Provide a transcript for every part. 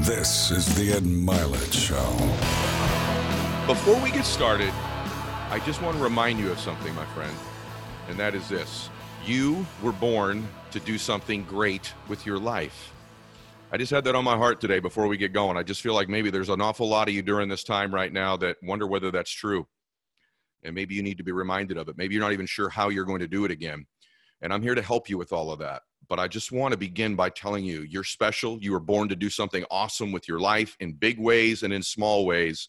This is the Ed Mylett Show. Before we get started, I just want to remind you of something, my friend, and that is this. You were born to do something great with your life. I just had that on my heart today before we get going. I just feel like maybe there's an awful lot of you during this time right now that wonder whether that's true. And maybe you need to be reminded of it. Maybe you're not even sure how you're going to do it again. And I'm here to help you with all of that. But I just want to begin by telling you you're special. You were born to do something awesome with your life in big ways and in small ways.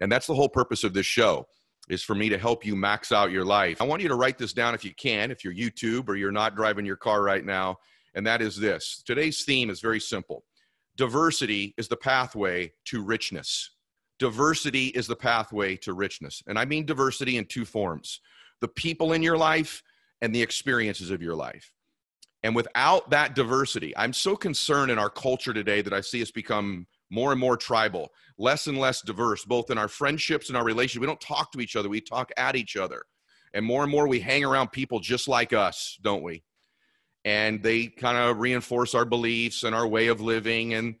And that's the whole purpose of this show is for me to help you max out your life. I want you to write this down if you can, if you're YouTube or you're not driving your car right now. And that is this today's theme is very simple diversity is the pathway to richness. Diversity is the pathway to richness. And I mean diversity in two forms the people in your life and the experiences of your life. And without that diversity, I'm so concerned in our culture today that I see us become more and more tribal, less and less diverse, both in our friendships and our relationships. We don't talk to each other, we talk at each other. And more and more we hang around people just like us, don't we? And they kind of reinforce our beliefs and our way of living. And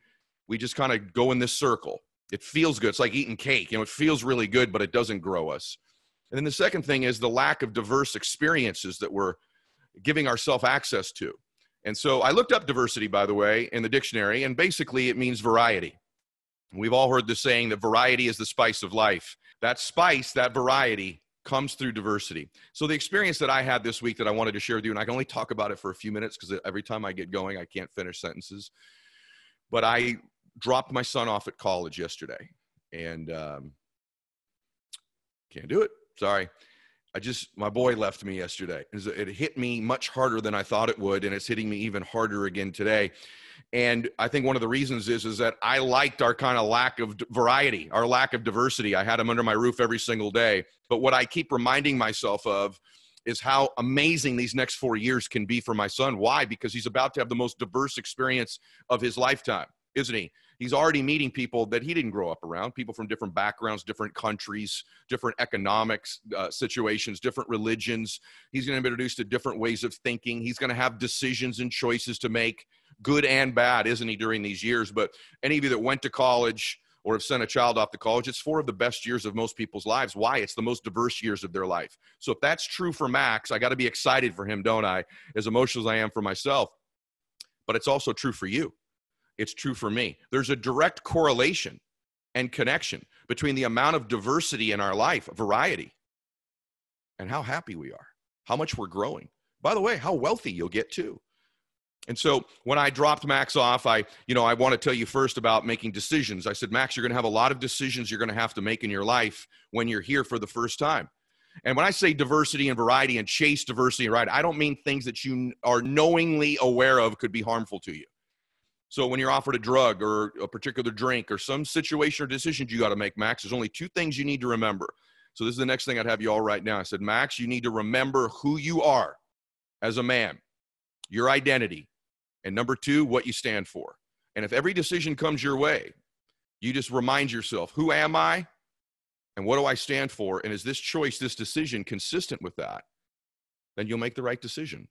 we just kind of go in this circle. It feels good. It's like eating cake. You know, it feels really good, but it doesn't grow us. And then the second thing is the lack of diverse experiences that we're giving ourselves access to. And so I looked up diversity, by the way, in the dictionary, and basically it means variety. We've all heard the saying that variety is the spice of life. That spice, that variety, comes through diversity. So the experience that I had this week that I wanted to share with you, and I can only talk about it for a few minutes because every time I get going, I can't finish sentences. But I dropped my son off at college yesterday, and um, can't do it. Sorry. I just my boy left me yesterday. It hit me much harder than I thought it would, and it's hitting me even harder again today. And I think one of the reasons is is that I liked our kind of lack of variety, our lack of diversity. I had him under my roof every single day. But what I keep reminding myself of is how amazing these next four years can be for my son. Why? Because he's about to have the most diverse experience of his lifetime, isn't he? He's already meeting people that he didn't grow up around people from different backgrounds different countries different economics uh, situations different religions he's going to be introduced to different ways of thinking he's going to have decisions and choices to make good and bad isn't he during these years but any of you that went to college or have sent a child off to college, it's four of the best years of most people's lives. Why? It's the most diverse years of their life. So if that's true for Max, I got to be excited for him, don't I? As emotional as I am for myself. But it's also true for you it's true for me. There's a direct correlation and connection between the amount of diversity in our life, variety, and how happy we are, how much we're growing. By the way, how wealthy you'll get too. And so when I dropped Max off, I, you know, I want to tell you first about making decisions. I said, Max, you're going to have a lot of decisions you're going to have to make in your life when you're here for the first time. And when I say diversity and variety and chase diversity and variety, I don't mean things that you are knowingly aware of could be harmful to you. So when you're offered a drug or a particular drink or some situation or decisions you got to make, Max, there's only two things you need to remember. So this is the next thing I'd have you all write down. I said, Max, you need to remember who you are as a man, your identity, and number two, what you stand for. And if every decision comes your way, you just remind yourself, who am I? And what do I stand for? And is this choice, this decision consistent with that? Then you'll make the right decision.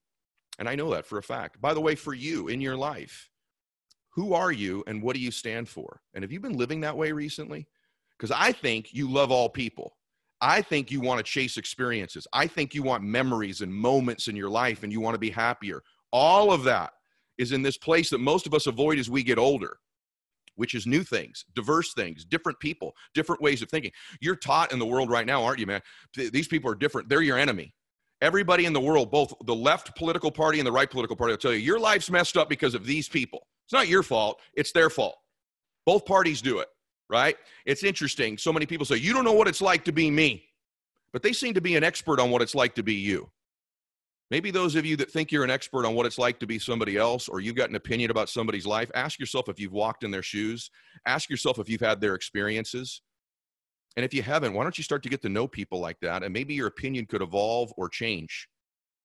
And I know that for a fact. By the way, for you in your life, who are you and what do you stand for? And have you been living that way recently? Because I think you love all people. I think you want to chase experiences. I think you want memories and moments in your life and you want to be happier. All of that is in this place that most of us avoid as we get older, which is new things, diverse things, different people, different ways of thinking. You're taught in the world right now, aren't you, man? These people are different. They're your enemy. Everybody in the world, both the left political party and the right political party, will tell you your life's messed up because of these people. It's not your fault, it's their fault. Both parties do it, right? It's interesting. So many people say, You don't know what it's like to be me, but they seem to be an expert on what it's like to be you. Maybe those of you that think you're an expert on what it's like to be somebody else or you've got an opinion about somebody's life, ask yourself if you've walked in their shoes. Ask yourself if you've had their experiences. And if you haven't, why don't you start to get to know people like that? And maybe your opinion could evolve or change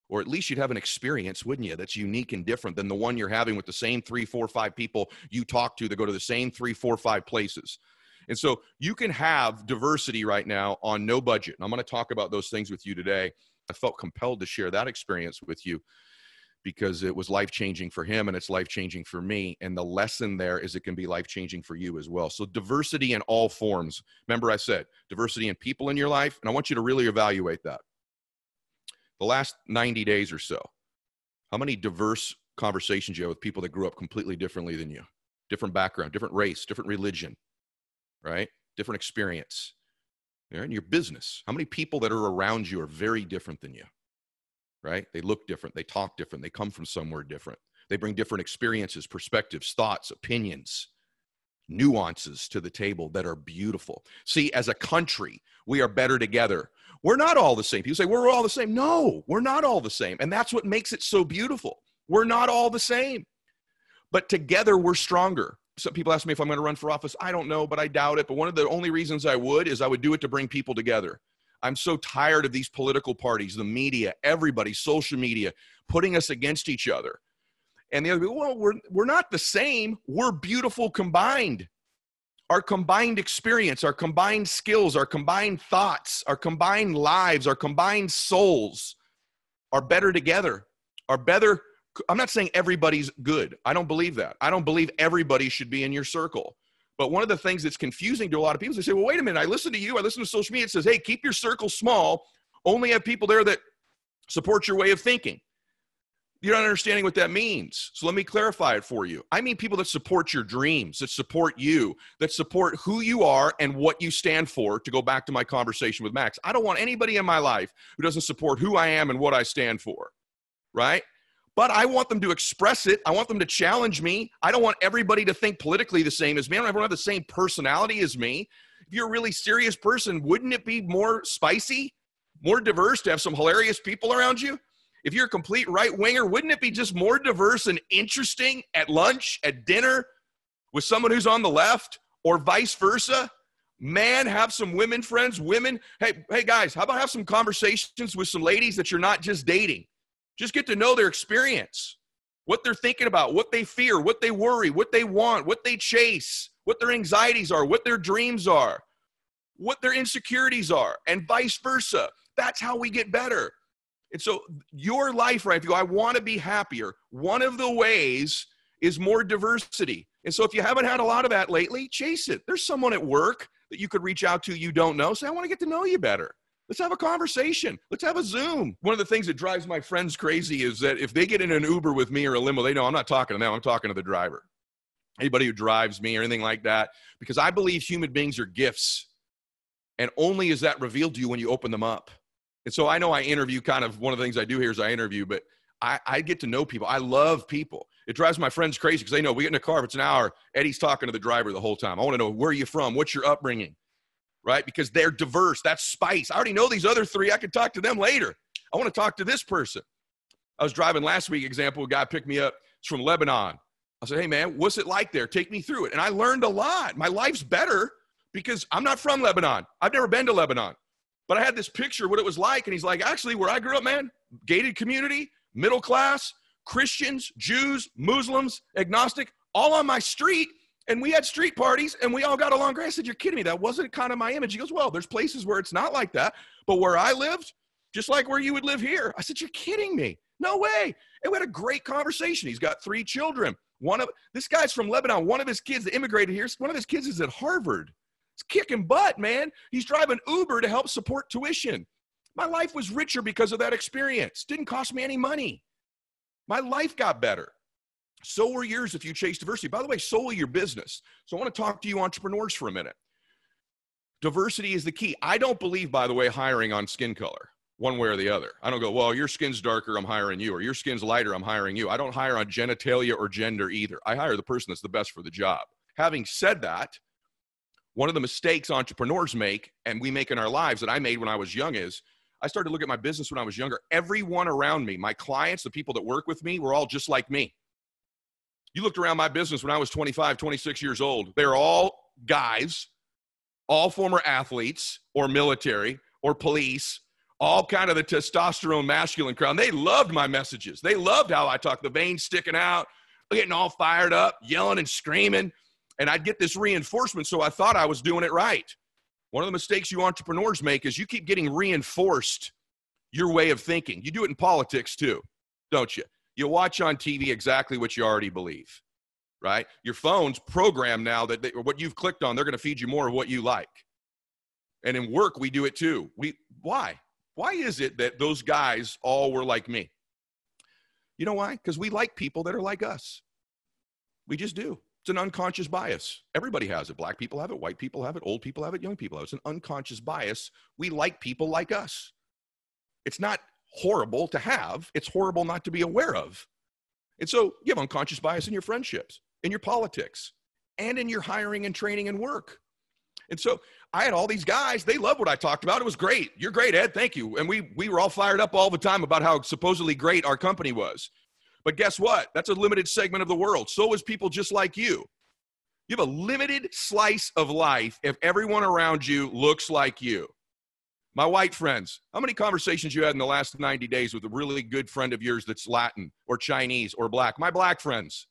or at least you'd have an experience, wouldn't you, that's unique and different than the one you're having with the same three, four, five people you talk to that go to the same three, four, five places. And so you can have diversity right now on no budget. And I'm going to talk about those things with you today. I felt compelled to share that experience with you because it was life changing for him and it's life changing for me. And the lesson there is it can be life changing for you as well. So, diversity in all forms. Remember, I said diversity in people in your life, and I want you to really evaluate that. The last 90 days or so, how many diverse conversations you have with people that grew up completely differently than you? Different background, different race, different religion, right? Different experience. You're in your business. How many people that are around you are very different than you? right? They look different, they talk different, they come from somewhere different. They bring different experiences, perspectives, thoughts, opinions, nuances to the table that are beautiful. See, as a country, we are better together. We're not all the same. People say, we're all the same. No, we're not all the same. And that's what makes it so beautiful. We're not all the same. But together, we're stronger. Some people ask me if I'm going to run for office. I don't know, but I doubt it. But one of the only reasons I would is I would do it to bring people together. I'm so tired of these political parties, the media, everybody, social media, putting us against each other. And the other people, well, we're, we're not the same. We're beautiful combined. Our combined experience, our combined skills, our combined thoughts, our combined lives, our combined souls are better together, are better. I'm not saying everybody's good. I don't believe that. I don't believe everybody should be in your circle. But one of the things that's confusing to a lot of people is they say, well, wait a minute, I listen to you, I listen to social media. It says, hey, keep your circle small, only have people there that support your way of thinking. You're not understanding what that means. So let me clarify it for you. I mean people that support your dreams, that support you, that support who you are and what you stand for, to go back to my conversation with Max. I don't want anybody in my life who doesn't support who I am and what I stand for, right? but I want them to express it. I want them to challenge me. I don't want everybody to think politically the same as me. I don't have the same personality as me. If you're a really serious person, wouldn't it be more spicy, more diverse to have some hilarious people around you? If you're a complete right winger, wouldn't it be just more diverse and interesting at lunch, at dinner, with someone who's on the left, or vice versa? Man, have some women friends, women. Hey, hey guys, how about have some conversations with some ladies that you're not just dating? Just get to know their experience, what they're thinking about, what they fear, what they worry, what they want, what they chase, what their anxieties are, what their dreams are, what their insecurities are, and vice versa. That's how we get better. And so, your life, right? If you go, I want to be happier, one of the ways is more diversity. And so, if you haven't had a lot of that lately, chase it. There's someone at work that you could reach out to you don't know. Say, I want to get to know you better. Let's have a conversation. Let's have a Zoom. One of the things that drives my friends crazy is that if they get in an Uber with me or a limo, they know I'm not talking to them, I'm talking to the driver. Anybody who drives me or anything like that, because I believe human beings are gifts. And only is that revealed to you when you open them up. And so I know I interview kind of one of the things I do here is I interview, but I, I get to know people. I love people. It drives my friends crazy because they know we get in a car, if it's an hour, Eddie's talking to the driver the whole time. I want to know where are you from? What's your upbringing? right? Because they're diverse. That's spice. I already know these other three. I can talk to them later. I want to talk to this person. I was driving last week, example, a guy picked me up. It's from Lebanon. I said, hey, man, what's it like there? Take me through it. And I learned a lot. My life's better because I'm not from Lebanon. I've never been to Lebanon. But I had this picture what it was like. And he's like, actually, where I grew up, man, gated community, middle class, Christians, Jews, Muslims, agnostic, all on my street and we had street parties and we all got along great. I said, You're kidding me. That wasn't kind of my image. He goes, Well, there's places where it's not like that. But where I lived, just like where you would live here. I said, You're kidding me. No way. And we had a great conversation. He's got three children. One of this guy's from Lebanon. One of his kids that immigrated here, one of his kids is at Harvard. It's kicking butt, man. He's driving Uber to help support tuition. My life was richer because of that experience. Didn't cost me any money. My life got better. So were yours if you chase diversity. By the way, so will your business. So I want to talk to you entrepreneurs for a minute. Diversity is the key. I don't believe, by the way, hiring on skin color, one way or the other. I don't go, well, your skin's darker, I'm hiring you, or your skin's lighter, I'm hiring you. I don't hire on genitalia or gender either. I hire the person that's the best for the job. Having said that, one of the mistakes entrepreneurs make, and we make in our lives that I made when I was young, is I started to look at my business when I was younger. Everyone around me, my clients, the people that work with me, were all just like me. You looked around my business when I was 25, 26 years old. They're all guys, all former athletes or military or police, all kind of the testosterone masculine crowd. They loved my messages. They loved how I talked, the veins sticking out, getting all fired up, yelling and screaming. And I'd get this reinforcement, so I thought I was doing it right. One of the mistakes you entrepreneurs make is you keep getting reinforced your way of thinking. You do it in politics too, don't you? You watch on TV exactly what you already believe, right? Your phone's programmed now that they, what you've clicked on, they're going to feed you more of what you like. And in work, we do it too. We why? Why is it that those guys all were like me? You know why? Because we like people that are like us. We just do. It's an unconscious bias. Everybody has it. Black people have it, white people have it, old people have it, young people have it. It's an unconscious bias. We like people like us. It's not horrible to have, it's horrible not to be aware of. And so you have unconscious bias in your friendships, in your politics, and in your hiring and training and work. And so I had all these guys, they loved what I talked about. It was great. You're great, Ed. Thank you. And we we were all fired up all the time about how supposedly great our company was. But guess what? That's a limited segment of the world. So is people just like you. You have a limited slice of life if everyone around you looks like you. My white friends, how many conversations you had in the last 90 days with a really good friend of yours that's Latin or Chinese or black? My black friends.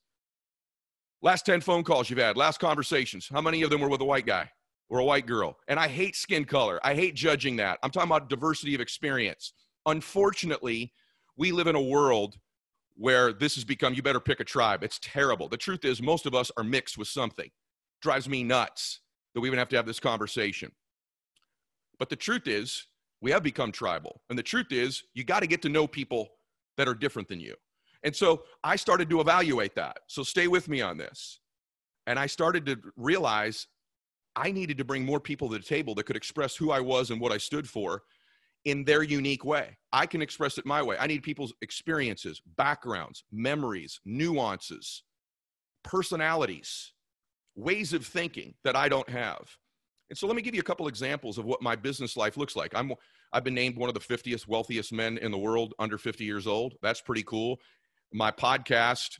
Last 10 phone calls you've had, last conversations, how many of them were with a white guy? or a white girl. And I hate skin color. I hate judging that. I'm talking about diversity of experience. Unfortunately, we live in a world where this has become you better pick a tribe. It's terrible. The truth is, most of us are mixed with something. drives me nuts that we even have to have this conversation. But the truth is, we have become tribal. And the truth is, you got to get to know people that are different than you. And so I started to evaluate that. So stay with me on this. And I started to realize I needed to bring more people to the table that could express who I was and what I stood for in their unique way. I can express it my way. I need people's experiences, backgrounds, memories, nuances, personalities, ways of thinking that I don't have. And so let me give you a couple examples of what my business life looks like. I'm I've been named one of the 50th wealthiest men in the world under 50 years old. That's pretty cool. My podcast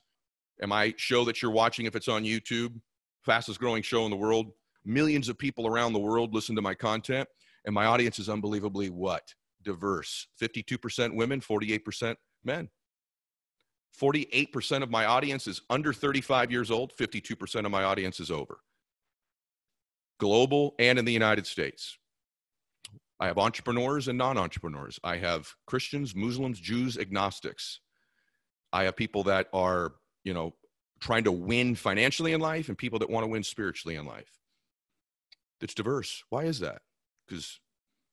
and my show that you're watching if it's on YouTube, fastest growing show in the world, Millions of people around the world listen to my content, and my audience is unbelievably what? Diverse. 52% women, 48% men. 48% of my audience is under 35 years old, 52% of my audience is over. Global and in the United States. I have entrepreneurs and non entrepreneurs. I have Christians, Muslims, Jews, agnostics. I have people that are, you know, trying to win financially in life and people that want to win spiritually in life It's diverse. Why is that? Because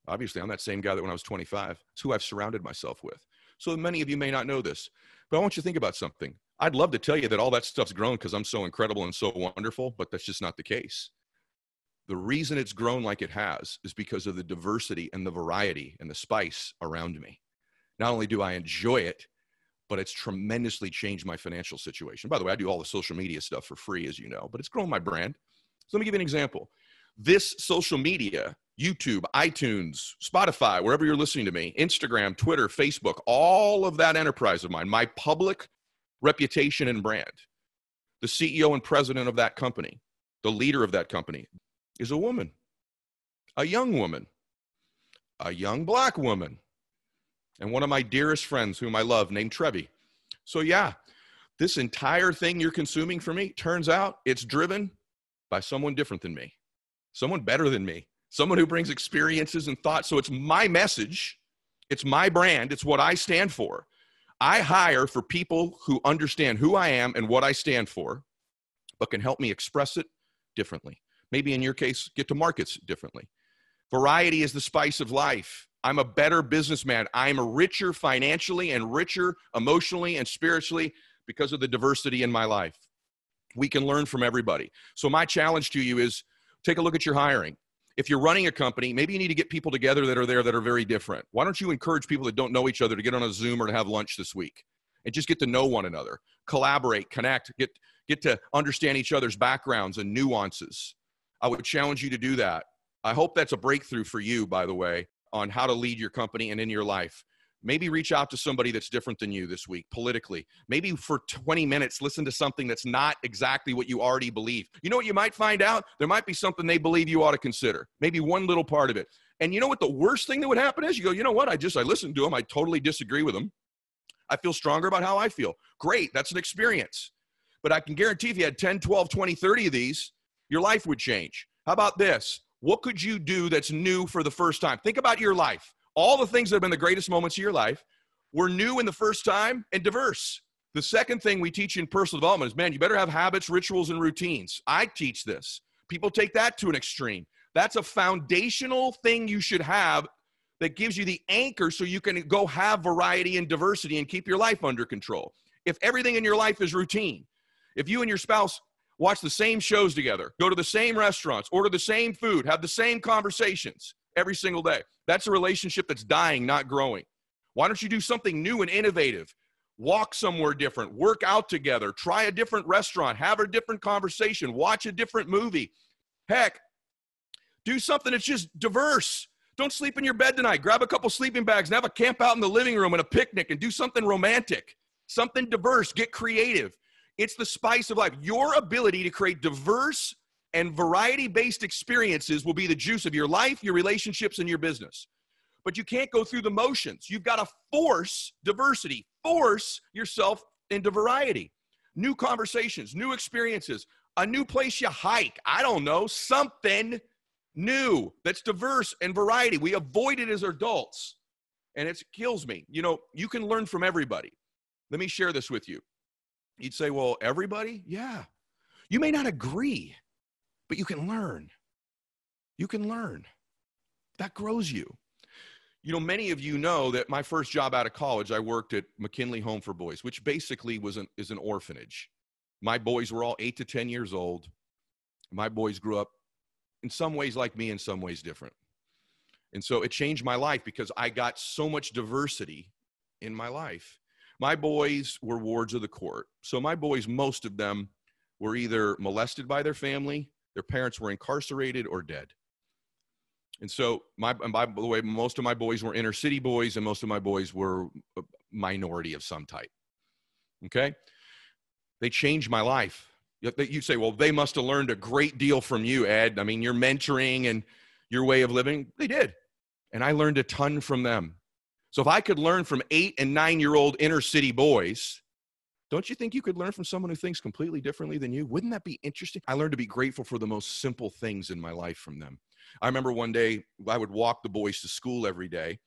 obviously I'm that same guy that when I was 25. It's who I've surrounded myself with. So many of you may not know this, but I want you to think about something. I'd love to tell you that all that stuff's grown because I'm so incredible and so wonderful, but that's just not the case. The reason it's grown like it has is because of the diversity and the variety and the spice around me. Not only do I enjoy it, but it's tremendously changed my financial situation. By the way, I do all the social media stuff for free, as you know, but it's grown my brand. So let me give you an example this social media, YouTube, iTunes, Spotify, wherever you're listening to me, Instagram, Twitter, Facebook, all of that enterprise of mine, my public reputation and brand, the CEO and president of that company, the leader of that company is a woman, a young woman, a young black woman, and one of my dearest friends whom I love named Trevi. So, yeah, this entire thing you're consuming for me turns out it's driven by someone different than me someone better than me, someone who brings experiences and thoughts. So it's my message, it's my brand, it's what I stand for. I hire for people who understand who I am and what I stand for, but can help me express it differently. Maybe in your case, get to markets differently. Variety is the spice of life. I'm a better businessman. I'm richer financially and richer emotionally and spiritually because of the diversity in my life. We can learn from everybody. So, my challenge to you is Take a look at your hiring. If you're running a company, maybe you need to get people together that are there that are very different. Why don't you encourage people that don't know each other to get on a Zoom or to have lunch this week and just get to know one another, collaborate, connect, get get to understand each other's backgrounds and nuances. I would challenge you to do that. I hope that's a breakthrough for you, by the way, on how to lead your company and in your life. Maybe reach out to somebody that's different than you this week politically. Maybe for 20 minutes, listen to something that's not exactly what you already believe. You know what you might find out? There might be something they believe you ought to consider, maybe one little part of it. And you know what the worst thing that would happen is? You go, you know what? I just, I listened to them. I totally disagree with them. I feel stronger about how I feel. Great. That's an experience. But I can guarantee if you had 10, 12, 20, 30 of these, your life would change. How about this? What could you do that's new for the first time? Think about your life all the things that have been the greatest moments of your life were new in the first time and diverse. The second thing we teach in personal development is man, you better have habits, rituals, and routines. I teach this. People take that to an extreme. That's a foundational thing you should have that gives you the anchor so you can go have variety and diversity and keep your life under control. If everything in your life is routine, if you and your spouse watch the same shows together, go to the same restaurants, order the same food, have the same conversations every single day, that's a relationship that's dying, not growing. Why don't you do something new and innovative? Walk somewhere different, work out together, try a different restaurant, have a different conversation, watch a different movie. Heck, do something that's just diverse. Don't sleep in your bed tonight. Grab a couple sleeping bags and have a camp out in the living room and a picnic and do something romantic, something diverse. Get creative. It's the spice of life. Your ability to create diverse and variety based experiences will be the juice of your life, your relationships, and your business. But you can't go through the motions. You've got to force diversity, force yourself into variety, new conversations, new experiences, a new place you hike. I don't know, something new that's diverse and variety. We avoid it as adults, and it kills me. You know, you can learn from everybody. Let me share this with you. You'd say, well, everybody? Yeah. You may not agree, but you can learn. You can learn. That grows you. You know, many of you know that my first job out of college, I worked at McKinley Home for Boys, which basically was an, is an orphanage. My boys were all eight to 10 years old. My boys grew up in some ways like me, in some ways different. And so it changed my life because I got so much diversity in my life. My boys were wards of the court. So my boys, most of them, were either molested by their family, their parents were incarcerated, or dead. And so, my, by the way, most of my boys were inner city boys, and most of my boys were minority of some type. Okay? They changed my life. You say, well, they must have learned a great deal from you, Ed. I mean, your mentoring and your way of living. They did. And I learned a ton from them. So if I could learn from eight and nine year old inner city boys, don't you think you could learn from someone who thinks completely differently than you? Wouldn't that be interesting? I learned to be grateful for the most simple things in my life from them. I remember one day I would walk the boys to school every day,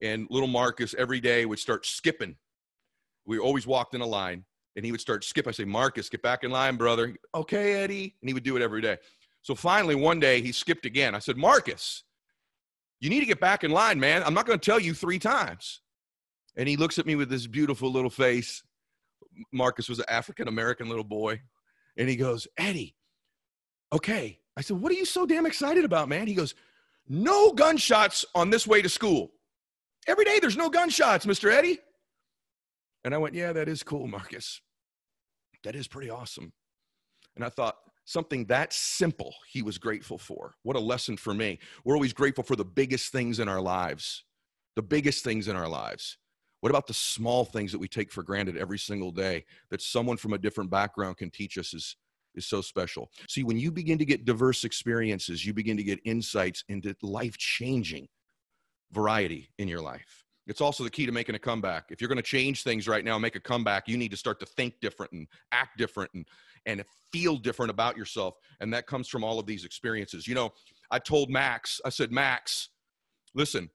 and little Marcus every day would start skipping. We always walked in a line and he would start skip. I say, Marcus, get back in line, brother. Okay, Eddie. And he would do it every day. So finally, one day he skipped again. I said, Marcus, you need to get back in line, man. I'm not going to tell you three times. And he looks at me with this beautiful little face. Marcus was an African American little boy. And he goes, Eddie, okay. I said, What are you so damn excited about, man? He goes, No gunshots on this way to school. Every day there's no gunshots, Mr. Eddie. And I went, Yeah, that is cool, Marcus. That is pretty awesome. And I thought, something that simple he was grateful for. What a lesson for me. We're always grateful for the biggest things in our lives, the biggest things in our lives. What about the small things that we take for granted every single day that someone from a different background can teach us is, is so special? See, when you begin to get diverse experiences, you begin to get insights into life changing variety in your life. It's also the key to making a comeback. If you're going to change things right now, make a comeback, you need to start to think different and act different and and feel different about yourself. And that comes from all of these experiences. You know, I told Max, I said, Max, listen,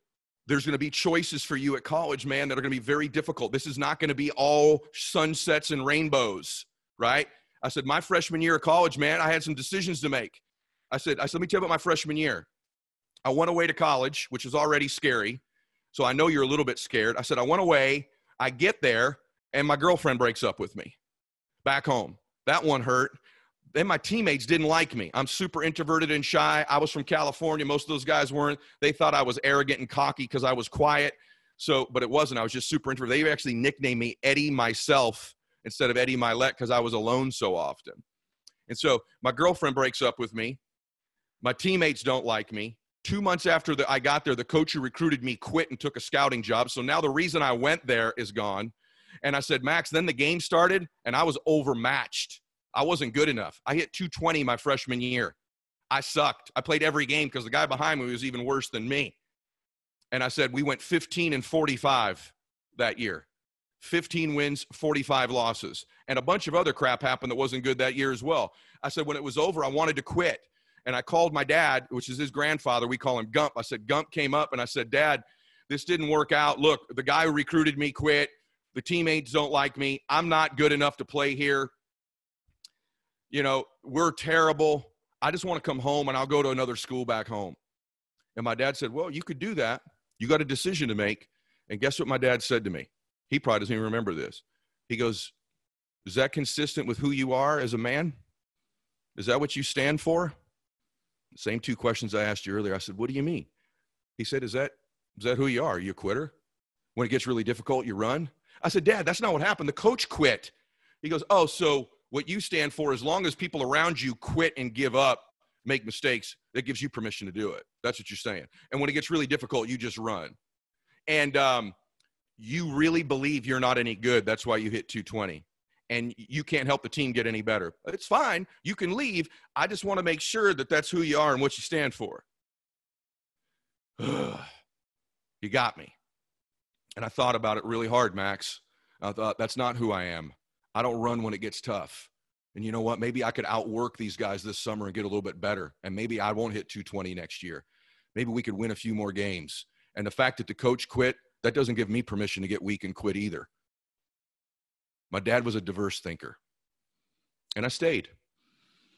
there's going to be choices for you at college, man, that are going to be very difficult. This is not going to be all sunsets and rainbows, right? I said, my freshman year of college, man, I had some decisions to make. I said, I said, let me tell you about my freshman year. I went away to college, which is already scary. So I know you're a little bit scared. I said, I went away. I get there, and my girlfriend breaks up with me back home. That one hurt. Then my teammates didn't like me. I'm super introverted and shy. I was from California. Most of those guys weren't. They thought I was arrogant and cocky because I was quiet. So, but it wasn't. I was just super introverted. They actually nicknamed me Eddie myself instead of Eddie Mylett because I was alone so often. And so my girlfriend breaks up with me. My teammates don't like me two months after the, I got there, the coach who recruited me quit and took a scouting job. So now the reason I went there is gone. And I said, Max, then the game started and I was overmatched. I wasn't good enough. I hit 220 my freshman year. I sucked. I played every game because the guy behind me was even worse than me. And I said, we went 15 and 45 that year. 15 wins, 45 losses. And a bunch of other crap happened that wasn't good that year as well. I said, when it was over, I wanted to quit. And I called my dad, which is his grandfather. We call him Gump. I said, Gump came up and I said, Dad, this didn't work out. Look, the guy who recruited me quit. The teammates don't like me. I'm not good enough to play here. You know, we're terrible. I just want to come home and I'll go to another school back home. And my dad said, Well, you could do that. You got a decision to make. And guess what my dad said to me? He probably doesn't even remember this. He goes, Is that consistent with who you are as a man? Is that what you stand for? Same two questions I asked you earlier. I said, What do you mean? He said, Is that is that who you are? Are you a quitter? When it gets really difficult, you run? I said, Dad, that's not what happened. The coach quit. He goes, Oh, so what you stand for, as long as people around you quit and give up, make mistakes, that gives you permission to do it. That's what you're saying. And when it gets really difficult, you just run. And um, you really believe you're not any good. That's why you hit 220. And you can't help the team get any better. It's fine. You can leave. I just want to make sure that that's who you are and what you stand for. you got me. And I thought about it really hard, Max. I thought, that's not who I am. I don't run when it gets tough. And you know what? Maybe I could outwork these guys this summer and get a little bit better. And maybe I won't hit 220 next year. Maybe we could win a few more games. And the fact that the coach quit, that doesn't give me permission to get weak and quit either. My dad was a diverse thinker. And I stayed.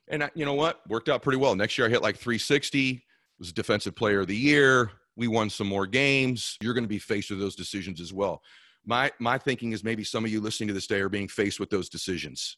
And I, you know what? Worked out pretty well. Next year I hit like 360, was defensive player of the year. We won some more games. You're going to be faced with those decisions as well. My my thinking is maybe some of you listening to this day are being faced with those decisions,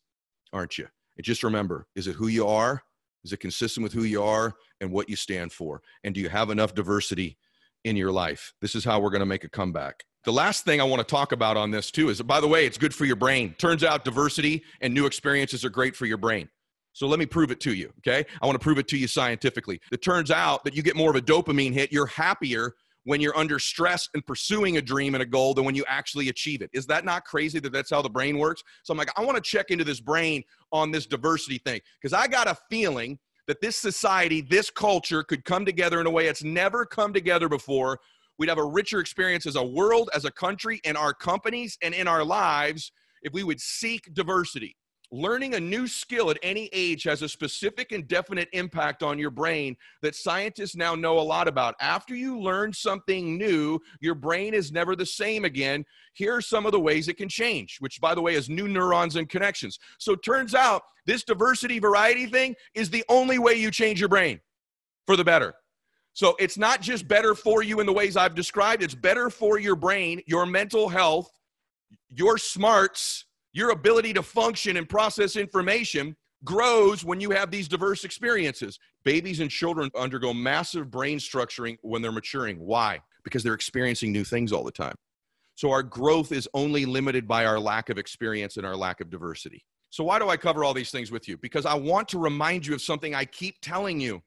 aren't you? And just remember, is it who you are? Is it consistent with who you are and what you stand for? And do you have enough diversity in your life? This is how we're going to make a comeback. The last thing I want to talk about on this too is, by the way, it's good for your brain. Turns out diversity and new experiences are great for your brain. So let me prove it to you, okay? I want to prove it to you scientifically. It turns out that you get more of a dopamine hit, you're happier when you're under stress and pursuing a dream and a goal than when you actually achieve it. Is that not crazy that that's how the brain works? So I'm like, I want to check into this brain on this diversity thing because I got a feeling that this society, this culture could come together in a way it's never come together before. We'd have a richer experience as a world, as a country, in our companies, and in our lives if we would seek diversity learning a new skill at any age has a specific and definite impact on your brain that scientists now know a lot about. After you learn something new, your brain is never the same again. Here are some of the ways it can change, which, by the way, is new neurons and connections. So it turns out this diversity variety thing is the only way you change your brain for the better. So it's not just better for you in the ways I've described, it's better for your brain, your mental health, your smarts your ability to function and process information grows when you have these diverse experiences. Babies and children undergo massive brain structuring when they're maturing. Why? Because they're experiencing new things all the time. So our growth is only limited by our lack of experience and our lack of diversity. So, why do I cover all these things with you? Because I want to remind you of something I keep telling you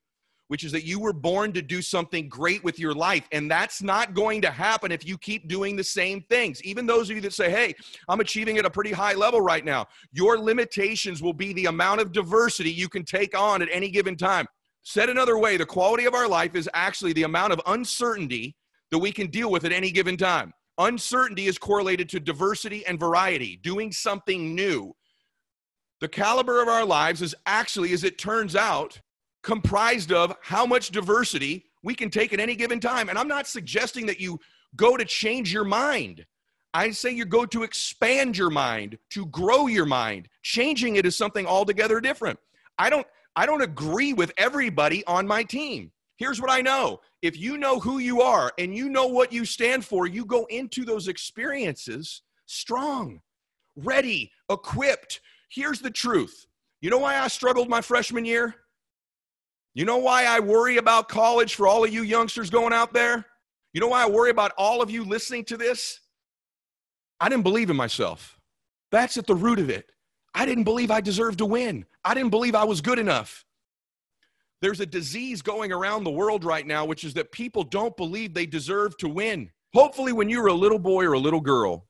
which is that you were born to do something great with your life. And that's not going to happen if you keep doing the same things. Even those of you that say, hey, I'm achieving at a pretty high level right now, your limitations will be the amount of diversity you can take on at any given time. Said another way, the quality of our life is actually the amount of uncertainty that we can deal with at any given time. Uncertainty is correlated to diversity and variety, doing something new. The caliber of our lives is actually, as it turns out, comprised of how much diversity we can take at any given time. And I'm not suggesting that you go to change your mind. I say you go to expand your mind, to grow your mind. Changing it is something altogether different. I don't I don't agree with everybody on my team. Here's what I know. If you know who you are and you know what you stand for, you go into those experiences strong, ready, equipped. Here's the truth. You know why I struggled my freshman year? You know why I worry about college for all of you youngsters going out there? You know why I worry about all of you listening to this? I didn't believe in myself. That's at the root of it. I didn't believe I deserved to win. I didn't believe I was good enough. There's a disease going around the world right now, which is that people don't believe they deserve to win. Hopefully, when you were a little boy or a little girl,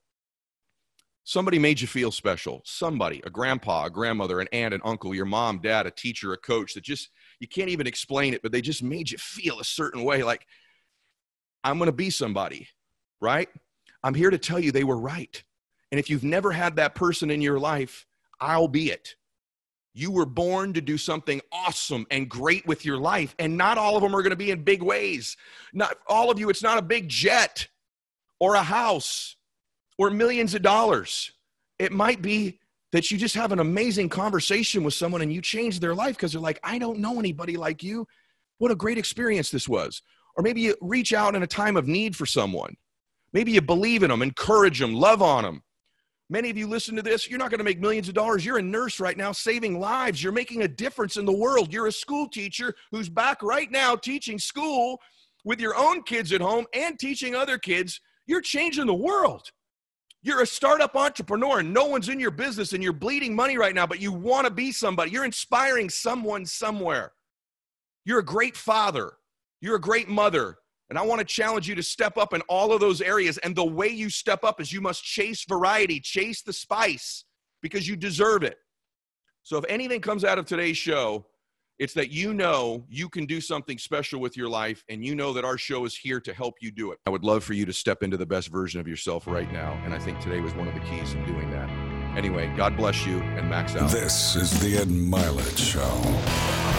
somebody made you feel special. Somebody, a grandpa, a grandmother, an aunt, an uncle, your mom, dad, a teacher, a coach that just you can't even explain it, but they just made you feel a certain way like, I'm going to be somebody, right? I'm here to tell you they were right. And if you've never had that person in your life, I'll be it. You were born to do something awesome and great with your life, and not all of them are going to be in big ways. Not all of you, it's not a big jet or a house or millions of dollars. It might be that you just have an amazing conversation with someone and you change their life because they're like, I don't know anybody like you. What a great experience this was. Or maybe you reach out in a time of need for someone. Maybe you believe in them, encourage them, love on them. Many of you listen to this, you're not going to make millions of dollars. You're a nurse right now saving lives. You're making a difference in the world. You're a school teacher who's back right now teaching school with your own kids at home and teaching other kids. You're changing the world. You're a startup entrepreneur and no one's in your business and you're bleeding money right now, but you want to be somebody. You're inspiring someone somewhere. You're a great father. You're a great mother. And I want to challenge you to step up in all of those areas. And the way you step up is you must chase variety, chase the spice because you deserve it. So if anything comes out of today's show, it's that you know you can do something special with your life and you know that our show is here to help you do it. I would love for you to step into the best version of yourself right now. And I think today was one of the keys in doing that. Anyway, God bless you and max out. This is the Ed Mylett Show.